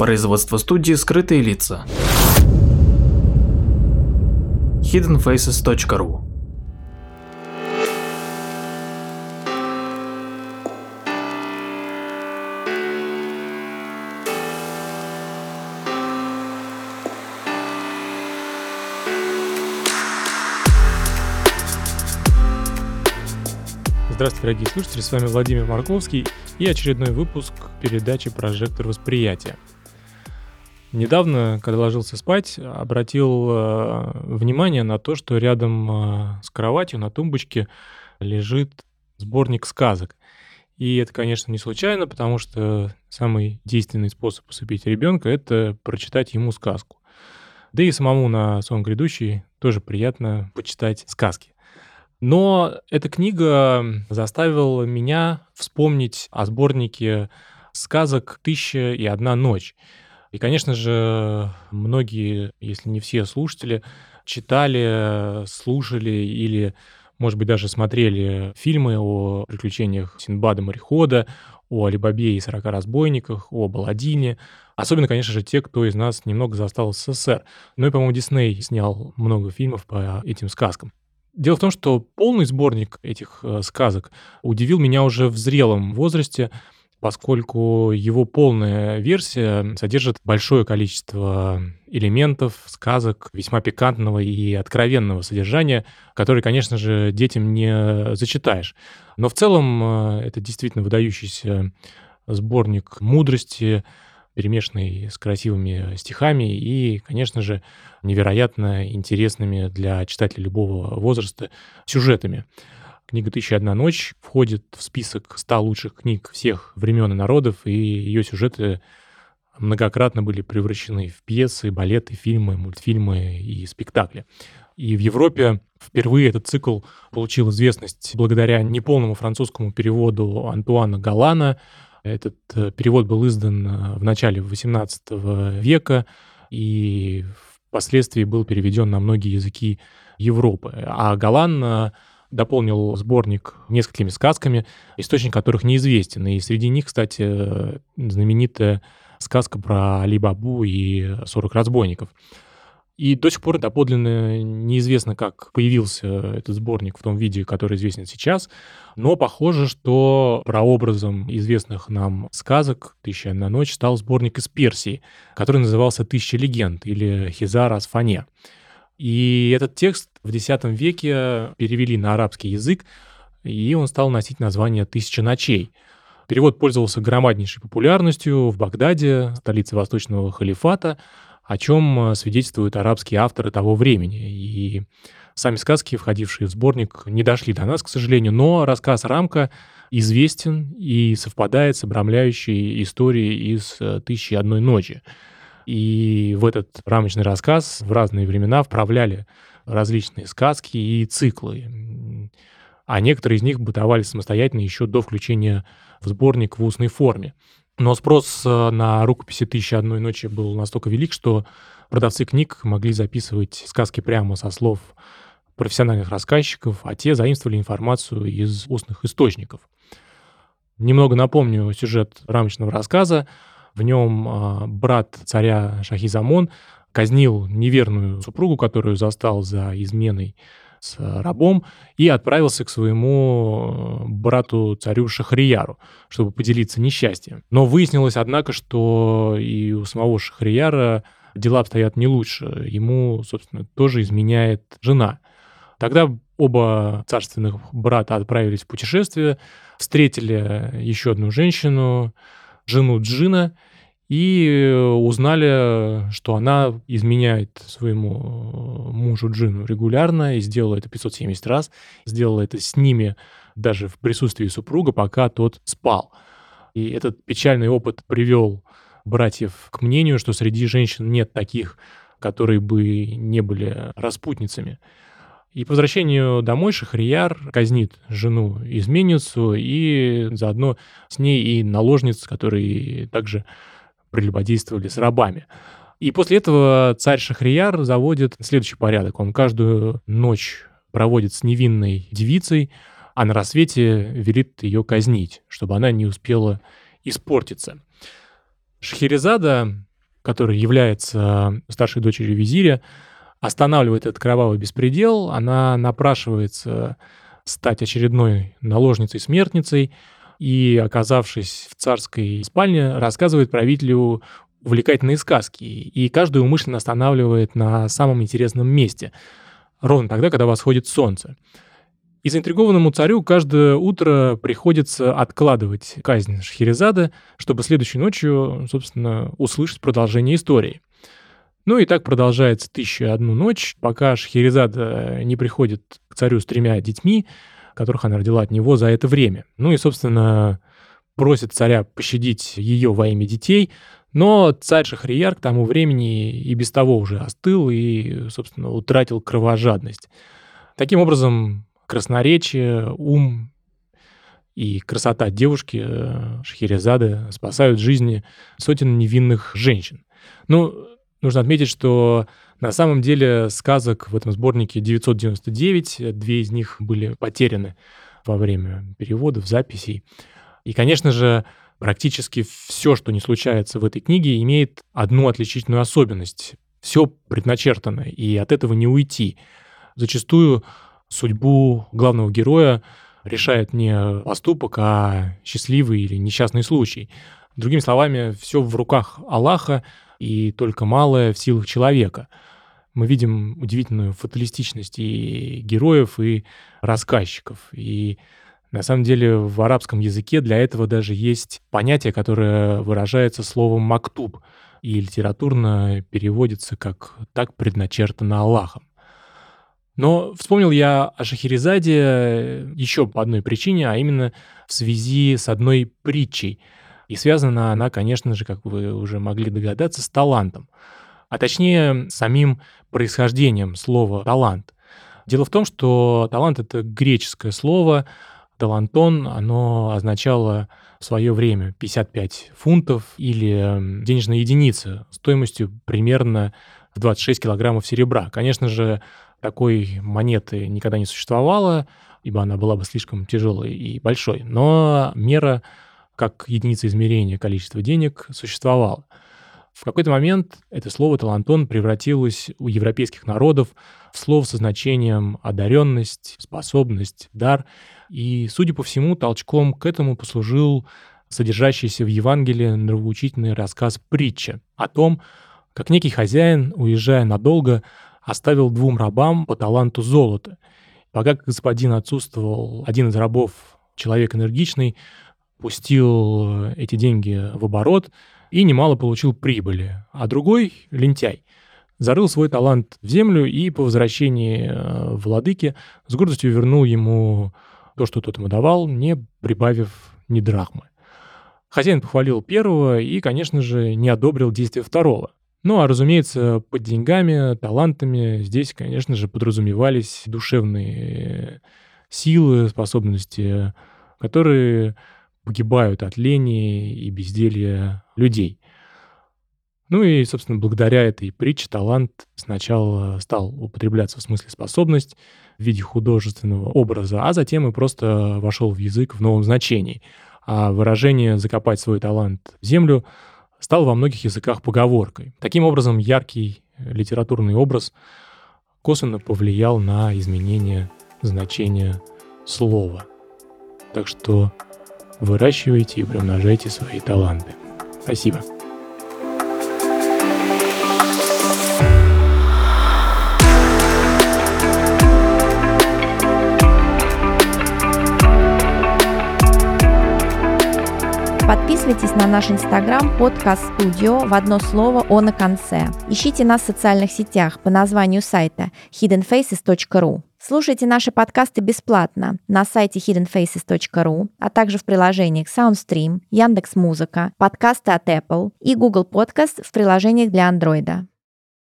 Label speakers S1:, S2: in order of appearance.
S1: Производство студии «Скрытые лица». hiddenfaces.ru
S2: Здравствуйте, дорогие слушатели, с вами Владимир Марковский и очередной выпуск передачи «Прожектор восприятия». Недавно, когда ложился спать, обратил э, внимание на то, что рядом э, с кроватью на тумбочке лежит сборник сказок. И это, конечно, не случайно, потому что самый действенный способ усыпить ребенка — это прочитать ему сказку. Да и самому на сон грядущий тоже приятно почитать сказки. Но эта книга заставила меня вспомнить о сборнике сказок «Тысяча и одна ночь». И, конечно же, многие, если не все слушатели, читали, слушали или, может быть, даже смотрели фильмы о приключениях Синбада морехода, о Алибабе и 40 разбойниках, о Баладине. Особенно, конечно же, те, кто из нас немного застал СССР. Ну и, по-моему, Дисней снял много фильмов по этим сказкам. Дело в том, что полный сборник этих э, сказок удивил меня уже в зрелом возрасте, поскольку его полная версия содержит большое количество элементов, сказок, весьма пикантного и откровенного содержания, которые, конечно же, детям не зачитаешь. Но в целом э, это действительно выдающийся сборник мудрости, перемешанный с красивыми стихами и, конечно же, невероятно интересными для читателя любого возраста сюжетами. Книга «Тысяча одна ночь» входит в список 100 лучших книг всех времен и народов, и ее сюжеты многократно были превращены в пьесы, балеты, фильмы, мультфильмы и спектакли. И в Европе впервые этот цикл получил известность благодаря неполному французскому переводу Антуана Галана, этот э, перевод был издан э, в начале XVIII века и впоследствии был переведен на многие языки Европы. А Галан э, дополнил сборник несколькими сказками, источник которых неизвестен. И среди них, кстати, знаменитая сказка про Али-Бабу и 40 разбойников. И до сих пор доподлинно неизвестно, как появился этот сборник в том виде, который известен сейчас, но похоже, что прообразом известных нам сказок «Тысяча одна ночь» стал сборник из Персии, который назывался «Тысяча легенд» или «Хизар Асфане». И этот текст в X веке перевели на арабский язык, и он стал носить название «Тысяча ночей». Перевод пользовался громаднейшей популярностью в Багдаде, столице Восточного халифата, о чем э, свидетельствуют арабские авторы того времени. И сами сказки, входившие в сборник, не дошли до нас, к сожалению, но рассказ «Рамка» известен и совпадает с обрамляющей историей из э, «Тысячи одной ночи». И в этот рамочный рассказ в разные времена вправляли различные сказки и циклы. А некоторые из них бытовали самостоятельно еще до включения в сборник в устной форме. Но спрос э, на рукописи «Тысяча одной ночи» был настолько велик, что продавцы книг могли записывать сказки прямо со слов профессиональных рассказчиков, а те заимствовали информацию из устных источников. Немного напомню сюжет рамочного рассказа. В нем э, брат царя Шахизамон казнил неверную супругу, которую застал за изменой с рабом и отправился к своему э, брату царю Шахрияру, чтобы поделиться несчастьем. Но выяснилось, однако, что и у самого Шахрияра дела обстоят не лучше. Ему, собственно, тоже изменяет жена. Тогда оба царственных брата отправились в путешествие, встретили еще одну женщину, жену Джина, и узнали, что она изменяет своему мужу Джину регулярно и сделала это 570 раз, сделала это с ними даже в присутствии супруга, пока тот спал. И этот печальный опыт привел братьев к мнению, что среди женщин нет таких, которые бы не были распутницами. И по возвращению домой Шахрияр казнит жену-изменницу и заодно с ней и наложниц, которые также прелюбодействовали с рабами. И после этого царь Шахрияр заводит следующий порядок. Он каждую ночь проводит с невинной девицей, а на рассвете велит ее казнить, чтобы она не успела испортиться. Шахерезада, которая является старшей дочерью визиря, останавливает этот кровавый беспредел, она напрашивается стать очередной наложницей-смертницей и, оказавшись в царской спальне, рассказывает правителю увлекательные сказки, и каждый умышленно останавливает на самом интересном месте, ровно тогда, когда восходит солнце. И заинтригованному царю каждое утро приходится откладывать казнь Шахерезада, чтобы следующей ночью, собственно, услышать продолжение истории. Ну и так продолжается тысяча одну ночь, пока Шахерезада не приходит к царю с тремя детьми, которых она родила от него за это время. Ну и, собственно, просит царя пощадить ее во имя детей, но царь Шахрияр к тому времени и без того уже остыл и, собственно, утратил кровожадность. Таким образом, красноречие, ум и красота девушки э, Шахерезады спасают жизни сотен невинных женщин. Ну, нужно отметить, что на самом деле сказок в этом сборнике 999, две из них были потеряны во время переводов, записей. И, конечно же, практически все, что не случается в этой книге, имеет одну отличительную особенность. Все предначертано, и от этого не уйти. Зачастую судьбу главного героя решает не поступок, а счастливый или несчастный случай. Другими словами, все в руках Аллаха, и только малое в силах человека — мы видим удивительную фаталистичность и героев, и рассказчиков. И на самом деле в арабском языке для этого даже есть понятие, которое выражается словом «мактуб», и литературно переводится как «так предначертано Аллахом». Но вспомнил я о Шахерезаде еще по одной причине, а именно в связи с одной притчей. И связана она, конечно же, как вы уже могли догадаться, с талантом а точнее самим происхождением слова «талант». Дело в том, что талант — это греческое слово, талантон, оно означало в свое время 55 фунтов или денежная единица стоимостью примерно в 26 килограммов серебра. Конечно же, такой монеты никогда не существовало, ибо она была бы слишком тяжелой и большой, но мера как единица измерения количества денег существовала. В какой-то момент это слово «талантон» превратилось у европейских народов в слово со значением одаренность, способность, дар. И, судя по всему, толчком к этому послужил содержащийся в Евангелии нравоучительный рассказ притча о том, как некий хозяин, уезжая надолго, оставил двум рабам по таланту золота. Пока господин отсутствовал, один из рабов, человек энергичный, пустил эти деньги в оборот – и немало получил прибыли, а другой, лентяй, зарыл свой талант в землю и по возвращении э, владыки с гордостью вернул ему то, что тот ему давал, не прибавив ни драхмы. Хозяин похвалил первого и, конечно же, не одобрил действия второго. Ну а, разумеется, под деньгами, талантами здесь, конечно же, подразумевались душевные силы, способности, которые погибают от лени и безделья людей. Ну и, собственно, благодаря этой притче талант сначала стал употребляться в смысле способность в виде художественного образа, а затем и просто вошел в язык в новом значении. А выражение «закопать свой талант в землю» стало во многих языках поговоркой. Таким образом, яркий литературный образ косвенно повлиял на изменение значения слова. Так что выращивайте и приумножайте свои таланты. Спасибо.
S3: Подписывайтесь на наш инстаграм подкаст студио в одно слово о на конце. Ищите нас в социальных сетях по названию сайта hiddenfaces.ru. Слушайте наши подкасты бесплатно на сайте hiddenfaces.ru, а также в приложениях SoundStream, Яндекс.Музыка, подкасты от Apple и Google Podcast в приложениях для Android.